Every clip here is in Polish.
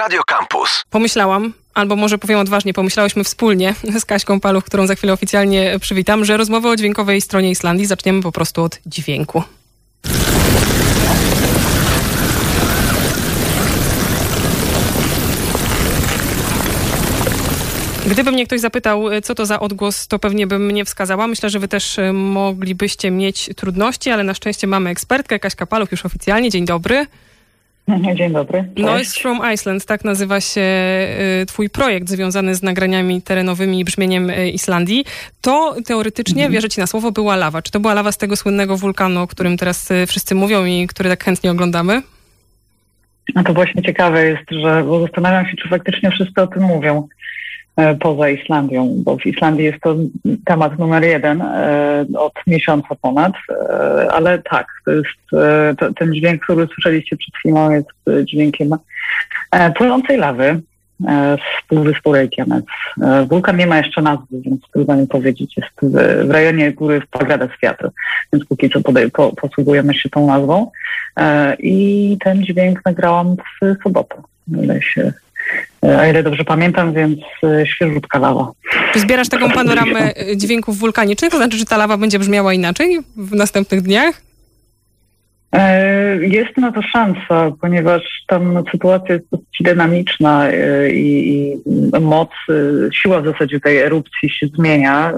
Radio Campus. Pomyślałam, albo może powiem odważnie, pomyślałyśmy wspólnie z Kaśką Paluch, którą za chwilę oficjalnie przywitam, że rozmowę o dźwiękowej stronie Islandii zaczniemy po prostu od dźwięku. Gdyby mnie ktoś zapytał, co to za odgłos, to pewnie bym mnie wskazała. Myślę, że wy też e, moglibyście mieć trudności, ale na szczęście mamy ekspertkę, Kaśka Paluch już oficjalnie. Dzień dobry. Dzień dobry. Cześć. Noise from Iceland, tak nazywa się e, twój projekt związany z nagraniami terenowymi i brzmieniem e, Islandii. To teoretycznie, mhm. wierzę ci na słowo, była lawa. Czy to była lawa z tego słynnego wulkanu, o którym teraz wszyscy mówią i który tak chętnie oglądamy? No to właśnie ciekawe jest, że bo zastanawiam się, czy faktycznie wszyscy o tym mówią. E, poza Islandią, bo w Islandii jest to temat numer jeden e, od miesiąca ponad, e, ale tak, to jest to, ten dźwięk, który słyszeliście przed chwilą jest dźwiękiem płynącej lawy z półwyspu Reykjanes. Wulkan nie ma jeszcze nazwy, więc trudno mi powiedzieć, jest w, rejonie góry w Pagrada Światło, więc póki co podej, po, posługujemy się tą nazwą. I ten dźwięk nagrałam w sobotę, ile się a ile dobrze pamiętam, więc e, świeżutka lawa. Czy zbierasz taką panoramę dźwięków wulkanicznych? To znaczy, że ta lawa będzie brzmiała inaczej w następnych dniach? E, jest na to szansa, ponieważ tam sytuacja jest dynamiczna e, i, i moc, siła w zasadzie tej erupcji się zmienia.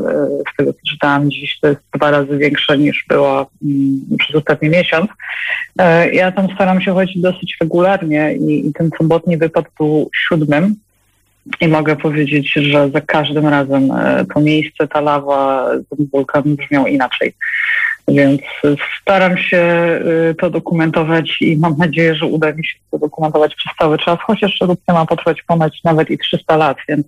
Z tego co czytałam dziś, to jest dwa razy większa niż była mm, przez ostatni miesiąc. Ja tam staram się chodzić dosyć regularnie i, i ten sobotni wypad był siódmym. I mogę powiedzieć, że za każdym razem to miejsce, ta lawa, ten wulkan brzmiał inaczej. Więc staram się y, to dokumentować i mam nadzieję, że uda mi się to dokumentować przez cały czas, chociaż erupcja ma potrwać ponad nawet i 300 lat, więc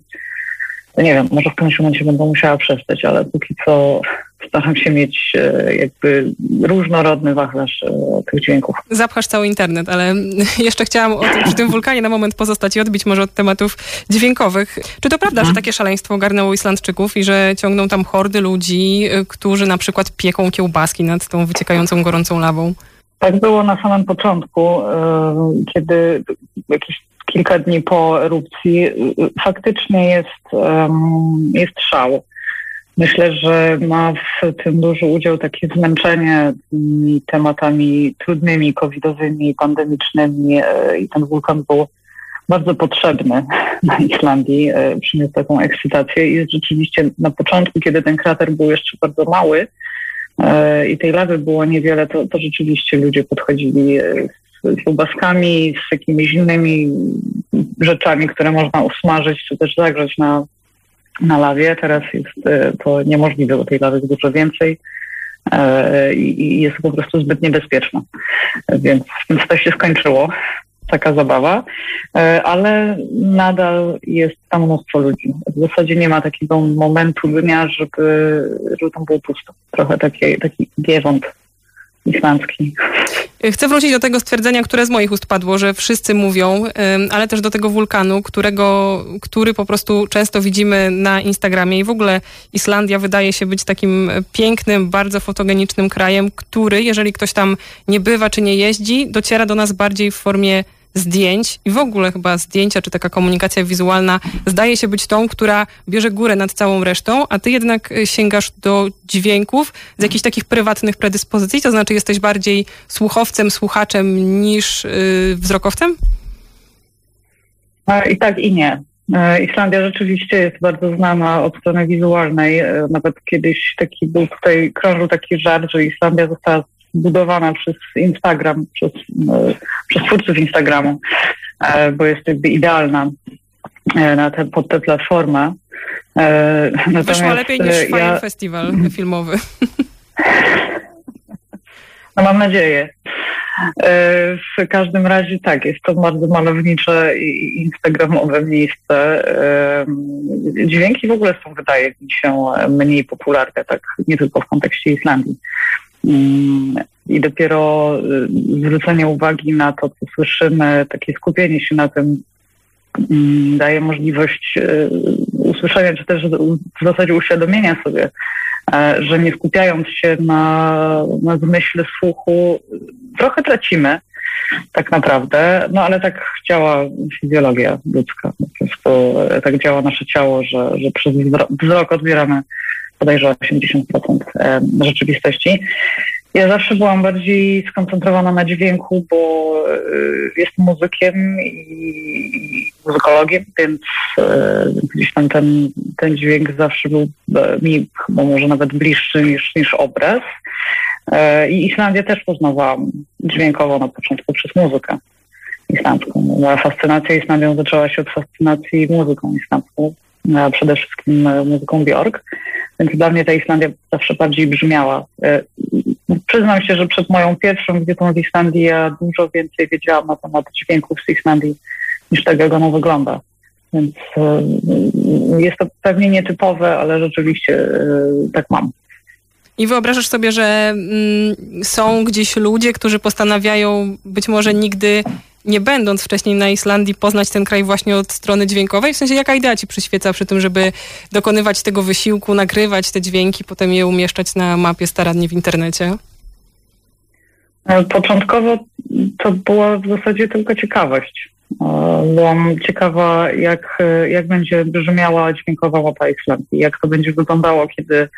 nie wiem, może w którymś momencie będę musiała przestać, ale póki co staram się mieć e, jakby różnorodny wachlarz e, tych dźwięków. Zapchasz cały internet, ale jeszcze chciałam o tym, przy tym wulkanie na moment pozostać i odbić może od tematów dźwiękowych. Czy to prawda, że mhm. takie szaleństwo ogarnęło Islandczyków i że ciągną tam hordy ludzi, e, którzy na przykład pieką kiełbaski nad tą wyciekającą gorącą lawą? Tak było na samym początku, kiedy jakieś kilka dni po erupcji faktycznie jest, jest szał. Myślę, że ma w tym duży udział takie zmęczenie tymi tematami trudnymi, covidowymi, pandemicznymi e, i ten wulkan był bardzo potrzebny na Islandii, e, przyniósł taką ekscytację i rzeczywiście na początku, kiedy ten krater był jeszcze bardzo mały e, i tej lawy było niewiele, to, to rzeczywiście ludzie podchodzili z kiełbaskami, z jakimiś innymi rzeczami, które można usmażyć czy też zagrzać na na lawie. Teraz jest e, to niemożliwe, bo tej lawy jest dużo więcej e, i jest po prostu zbyt niebezpieczna. Więc, więc to się skończyło, taka zabawa, e, ale nadal jest tam mnóstwo ludzi. W zasadzie nie ma takiego momentu dnia, żeby, żeby tam było pusto. Trochę taki, taki giewont islandzki. Chcę wrócić do tego stwierdzenia, które z moich ust padło, że wszyscy mówią, ale też do tego wulkanu, którego, który po prostu często widzimy na Instagramie. I w ogóle Islandia wydaje się być takim pięknym, bardzo fotogenicznym krajem, który, jeżeli ktoś tam nie bywa czy nie jeździ, dociera do nas bardziej w formie zdjęć i w ogóle chyba zdjęcia czy taka komunikacja wizualna zdaje się być tą, która bierze górę nad całą resztą, a ty jednak y, sięgasz do dźwięków z jakichś takich prywatnych predyspozycji, to znaczy jesteś bardziej słuchowcem, słuchaczem niż yy, wzrokowcem? I tak i nie. E, Islandia rzeczywiście jest bardzo znana od strony wizualnej. E, nawet kiedyś taki był tutaj, krążył taki żart, że Islandia została budowana przez Instagram, przez, e, przez twórców Instagramu, e, bo jest jakby idealna e, na te, pod tę platformę. Natomiast Wyszła lepiej niż Fire ja... Festival filmowy. No mam nadzieję. W każdym razie tak, jest to bardzo malownicze i instagramowe miejsce. Dźwięki w ogóle są, wydaje mi się, mniej popularne, tak nie tylko w kontekście Islandii. I dopiero y, zwrócenie uwagi na to, co słyszymy, takie skupienie się na tym mm, daje możliwość y, usłyszenia, czy też w zasadzie uświadomienia sobie, e, że nie skupiając się na, na zmyśle słuchu, trochę tracimy. tak naprawdę. No ale tak działa fizjologia ludzka. Po prostu tak działa nasze ciało, że, że przez wzrok odbieramy bodajże 80% rzeczywistości. Ja zawsze byłam bardziej skoncentrowana na dźwięku, bo e, jestem muzykiem i muzykologiem, więc e, gdzieś tam ten, ten dźwięk zawsze był e, mi chyba może nawet bliższy niż, niż obraz. I Islandię też poznawałam dźwiękowo na początku przez muzykę islandzką. Moja fascynacja Islandią zaczęła się od fascynacji muzyką islandzką, przede wszystkim muzyką Bjork. Więc dla mnie ta Islandia zawsze bardziej brzmiała. E, przyznam się, że przed moją pierwszą wizytą w Islandii ja dużo więcej wiedziałam na temat dźwięków z Islandii niż tego, jak ono wygląda. Więc e, jest to pewnie nietypowe, ale rzeczywiście e, tak mam. I wyobrażasz sobie, że mm, są gdzieś ludzie, którzy postanawiają być może nigdy nie będąc wcześniej na Islandii, poznać ten kraj właśnie od strony dźwiękowej? W sensie, jaka idea ci przyświeca przy tym, żeby dokonywać tego wysiłku, nagrywać te dźwięki, potem je umieszczać na mapie starannie w internecie? E, początkowo to była w zasadzie tylko ciekawość. E, byłam ciekawa, jak, jak będzie brzmiała dźwiękowa mapa Islandii, jak to będzie wyglądało, kiedy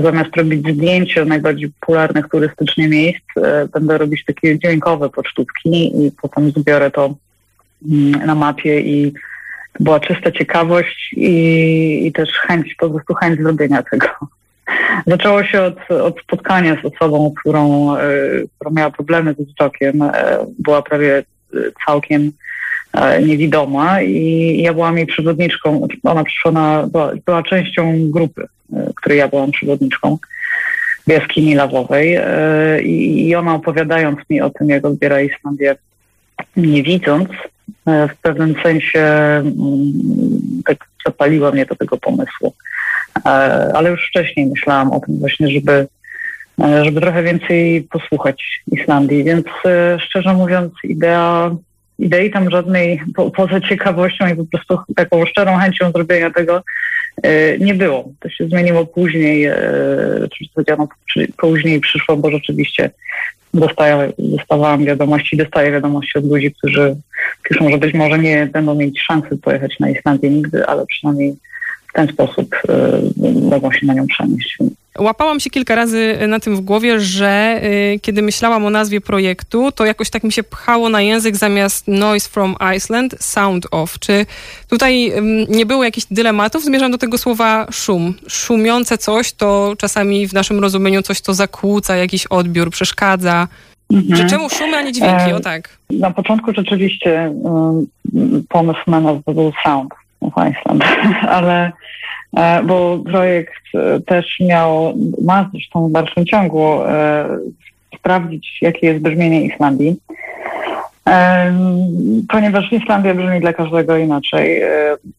zamiast robić zdjęcia najbardziej popularnych turystycznie miejsc, e, będę robić takie dźwiękowe pocztówki i potem zbiorę to mm, na mapie i to była czysta ciekawość i, i też chęć, po prostu chęć zrobienia tego. Zaczęło się od, od spotkania z osobą, którą, e, która miała problemy ze wzrokiem. E, była prawie całkiem niewidoma i ja byłam jej przewodniczką. Ona przyszła na, była, była częścią grupy której ja byłam przewodniczką w jaskini lawowej e, i ona opowiadając mi o tym, jak odbiera Islandię nie widząc, e, w pewnym sensie mm, tak zapaliła mnie do tego pomysłu. E, ale już wcześniej myślałam o tym właśnie, żeby, żeby trochę więcej posłuchać Islandii, więc szczerze mówiąc idea idei tam żadnej, po, poza ciekawością i po prostu taką szczerą chęcią zrobienia tego e, nie było. To się zmieniło później, e, czy powiedziano później przyszło, bo rzeczywiście dostaję, dostawałam wiadomości, dostaję wiadomości od ludzi, którzy piszą, że być może nie będą mieć szansy pojechać na Islandię nigdy, ale przynajmniej w ten sposób y, mogą się na nią przenieść. Łapałam się kilka razy na tym w głowie, że y, kiedy myślałam o nazwie projektu, to jakoś tak mi się pchało na język zamiast Noise from Iceland, Sound of. Czy tutaj y, nie było jakichś dylematów? Zmierzam do tego słowa szum. Szumiące coś to czasami w naszym rozumieniu coś, co zakłóca jakiś odbiór, przeszkadza. Mhm. Że czemu szumy, a nie dźwięki? E, o tak. Na początku rzeczywiście y, pomysł na nazwę był sound of Iceland, ale e, bo projekt e, też miał, ma zresztą w dalszym ciągu e, sprawdzić, jakie jest brzmienie Islandii. Ponieważ Islandia brzmi dla każdego inaczej.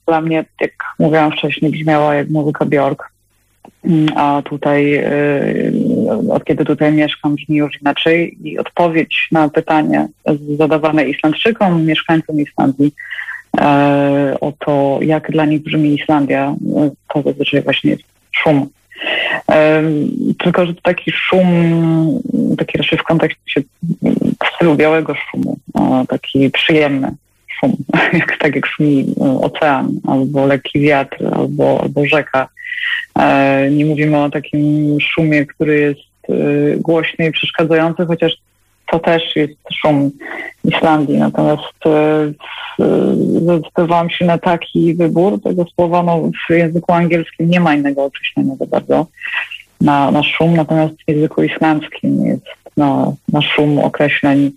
Dla mnie, jak mówiłam wcześniej, brzmiała jak muzyka Bjork, mm, a tutaj, od kiedy tutaj mieszkam, brzmi już inaczej. I odpowiedź na pytanie zadawane Islandczykom, mieszkańcom Islandii, E, o to, jak dla nich brzmi Islandia, to zazwyczaj właśnie jest szum. E, tylko, że to taki szum, taki raczej w kontekście w stylu białego szumu, taki przyjemny szum, jak, tak jak szumi ocean, albo lekki wiatr, albo, albo rzeka. E, nie mówimy o takim szumie, który jest głośny i przeszkadzający, chociaż to też jest szum Islandii. Natomiast e, zdecydowałam się na taki wybór tego słowa. No, w języku angielskim nie ma innego określenia za bardzo na, na szum, natomiast w języku islandzkim jest na, na szum określeń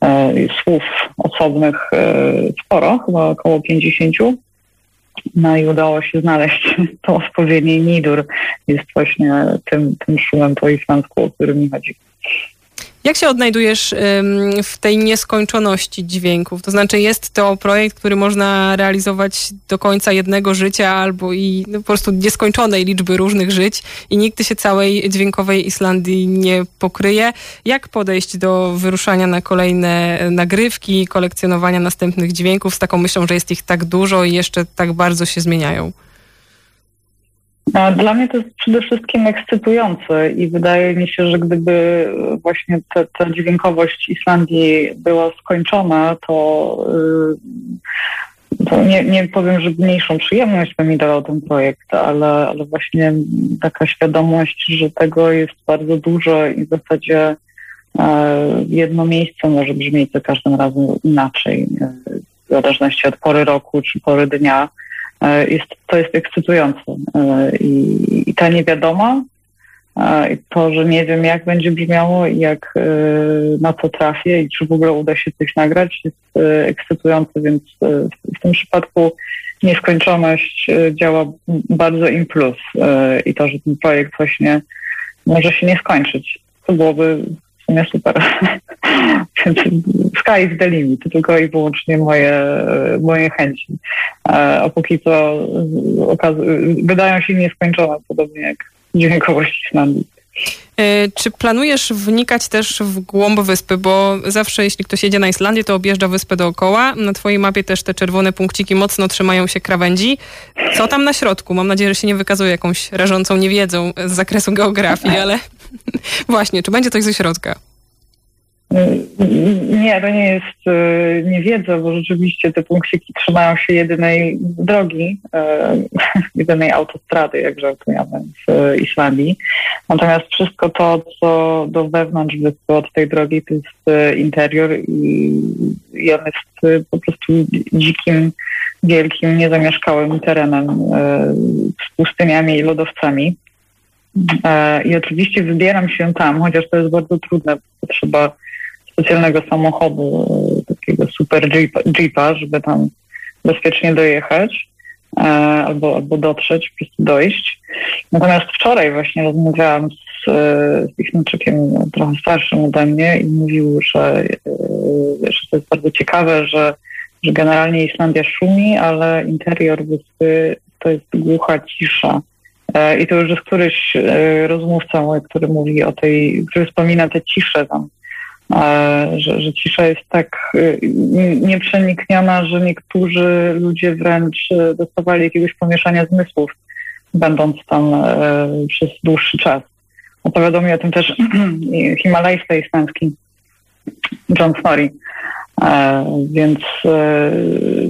e, słów osobnych e, sporo, chyba około 50. No i udało się znaleźć to odpowiednie nidur. Jest właśnie tym, tym szumem po islandzku, o którym mi chodzi. Jak się odnajdujesz w tej nieskończoności dźwięków? To znaczy, jest to projekt, który można realizować do końca jednego życia albo i no, po prostu nieskończonej liczby różnych żyć i nigdy się całej dźwiękowej Islandii nie pokryje. Jak podejść do wyruszania na kolejne nagrywki, kolekcjonowania następnych dźwięków z taką myślą, że jest ich tak dużo i jeszcze tak bardzo się zmieniają? Dla mnie to jest przede wszystkim ekscytujące i wydaje mi się, że gdyby właśnie ta, dźwiękowość Islandii była skończona, to, y, to nie, nie powiem, że mniejszą przyjemność by mi dawał ten projekt, ale, ale właśnie taka świadomość, że tego jest bardzo dużo i w zasadzie e, jedno miejsce może brzmieć za każdym razem inaczej, w zależności od pory roku czy pory dnia jest, to jest ekscytujące. E, I, i ta niewiadoma, e, to, że nie wiem, jak będzie brzmiało i jak na co trafię i czy w ogóle uda się coś nagrać, jest ekscytujące, więc w tym przypadku nieskończoność działa bardzo im plus i to, że ten projekt właśnie może się nie skończyć. To byłoby w sumie super. Sky is the limit, tylko i wyłącznie moje, moje chęci. A póki co wydają się nieskończone, podobnie jak dźwiękowość Islandii. E, czy planujesz wnikać też w głąb wyspy? Bo zawsze, jeśli ktoś jedzie na Islandię, to objeżdża wyspę dookoła. Na twojej mapie też te czerwone punkciki mocno trzymają się krawędzi. Co tam na środku? Mam nadzieję, że się nie wykazuje jakąś rażącą niewiedzą z zakresu geografii, ale właśnie, czy będzie coś ze środka? Nie, to nie jest e, niewiedza, bo rzeczywiście te punkciki trzymają się jedynej drogi, e, jedynej autostrady, jak żartujemy, w Islandii. Natomiast wszystko to, co do wewnątrz wyspy od tej drogi, to jest e, interior i, on jest po prostu dzikim, wielkim, niezamieszkałym terenem z pustyniami i lodowcami. I oczywiście wybieram się tam, chociaż to jest bardzo trudne, bo trzeba specjalnego samochodu, takiego super jeepa, żeby tam bezpiecznie dojechać e, albo, albo dotrzeć, po prostu dojść. Natomiast wczoraj właśnie rozmawiałam z, z Chińczykiem trochę starszym ode mnie i mówił, że, e, że to jest bardzo ciekawe, że, że generalnie Islandia szumi, ale interior wyspy to jest głucha cisza. E, I to już jest któryś rozmówca mój, który mówi o tej, który wspomina tę ciszę tam że, że cisza jest tak y, nieprzenikniona, że niektórzy ludzie wręcz y, dostawali jakiegoś pomieszania zmysłów, będąc tam e, przez dłuższy czas. Opowiadał mi o tym też himalajsta islandzki John Snorri. E, więc e,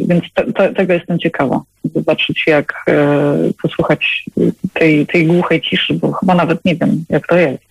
więc te, te, tego jestem ciekawa. Zobaczyć, jak posłuchać tej, tej głuchej ciszy, bo chyba nawet nie wiem, jak to jest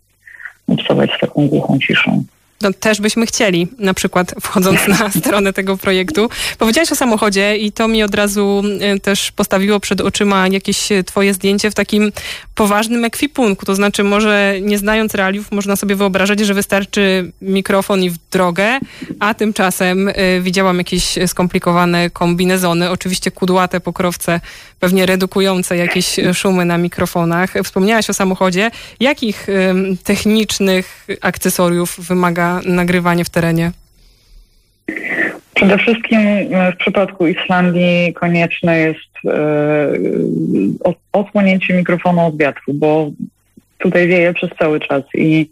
obcować z taką głuchą ciszą no, też byśmy chcieli, na przykład wchodząc na stronę tego projektu. Powiedziałaś o samochodzie i to mi od razu y, też postawiło przed oczyma jakieś twoje zdjęcie w takim poważnym ekwipunku. To znaczy, może nie znając realiów, można sobie wyobrażać, że wystarczy mikrofon i w drogę, a tymczasem y, widziałam jakieś skomplikowane kombinezony, oczywiście kudłate pokrowce, pewnie redukujące jakieś szumy na mikrofonach. Wspomniałaś o samochodzie. Jakich y, technicznych akcesoriów wymaga nagrywanie w terenie? Przede wszystkim e, w przypadku Islandii konieczne jest e, odsłonięcie mikrofonu od wiatru, bo tutaj wieje przez cały czas i,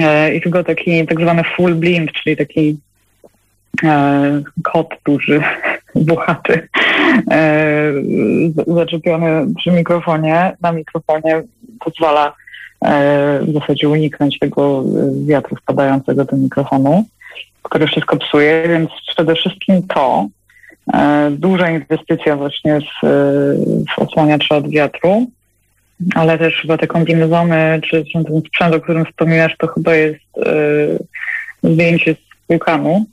e, i tylko taki tak zwany full blind, czyli taki e, kot duży, buchaty, e, zaczepiony przy mikrofonie, na mikrofonie pozwala E, w zasadzie uniknąć tego wiatru wpadającego do mikrofonu, który wszystko psuje, więc przede wszystkim to, e, duża inwestycja właśnie w, w osłaniacza od wiatru, ale też chyba te kombinezony, czy, ten sprzęt, o którym wspominasz, to chyba jest e, zdjęcie z wulkanu,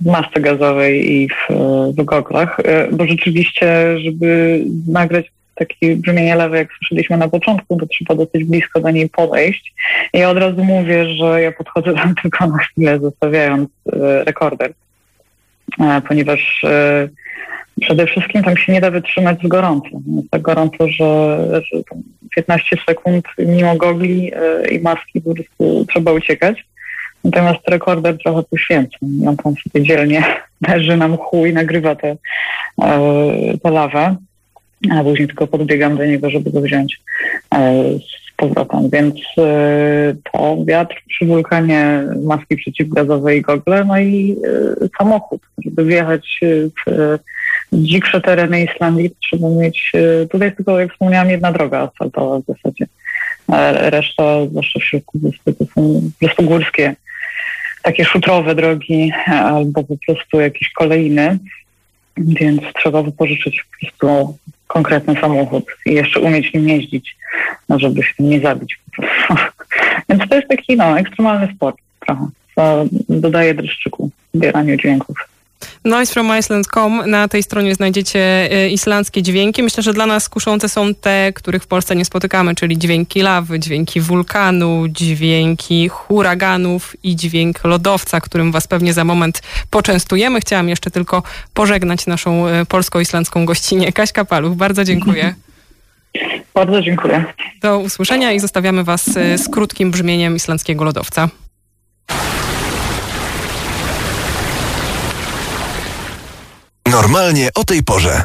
w masce gazowej i w, w goglach, bo rzeczywiście, żeby nagrać takie brzmienie lewe, jak słyszeliśmy na początku, to trzeba dosyć blisko do niej podejść. I ja od razu mówię, że ja podchodzę tam tylko na chwilę, zostawiając e, rekorder, e, ponieważ e, przede wszystkim tam się nie da wytrzymać z gorąco. Jest tak gorąco, że, że 15 sekund mimo gogli i maski po prostu trzeba uciekać. Natomiast rekorder trochę poświęca. On tam sobie dzielnie leży na mchu i nagrywa tę lawę a później tylko podbiegam do niego, żeby go wziąć e, z powrotem. Więc e, to wiatr przy wulkanie, maski przeciwgazowe i gogle, no i e, samochód, żeby wjechać w dziksze tereny Islandii trzeba mieć, e, tutaj jest tylko, jak wspomniałam, jedna droga asfaltowa w zasadzie. Reszta, zwłaszcza w środku wyspy, to są wyspogórskie, takie szutrowe drogi albo po prostu jakieś kolejny, więc trzeba wypożyczyć po prostu konkretny samochód i jeszcze umieć nim jeździć, no żeby się nie zabić po prostu. Więc to jest taki no, ekstremalny sport trochę, co dodaje dreszczyku w zbieraniu dźwięków. Noisefromiceland.com. Na tej stronie znajdziecie e, islandzkie dźwięki. Myślę, że dla nas kuszące są te, których w Polsce nie spotykamy, czyli dźwięki lawy, dźwięki wulkanu, dźwięki huraganów i dźwięk lodowca, którym was pewnie za moment poczęstujemy. Chciałam jeszcze tylko pożegnać naszą e, polsko-islandzką gościnię Kaśka Paluch. Bardzo dziękuję. Bardzo dziękuję. Do usłyszenia i zostawiamy was e, z krótkim brzmieniem islandzkiego lodowca. Normalnie o tej porze.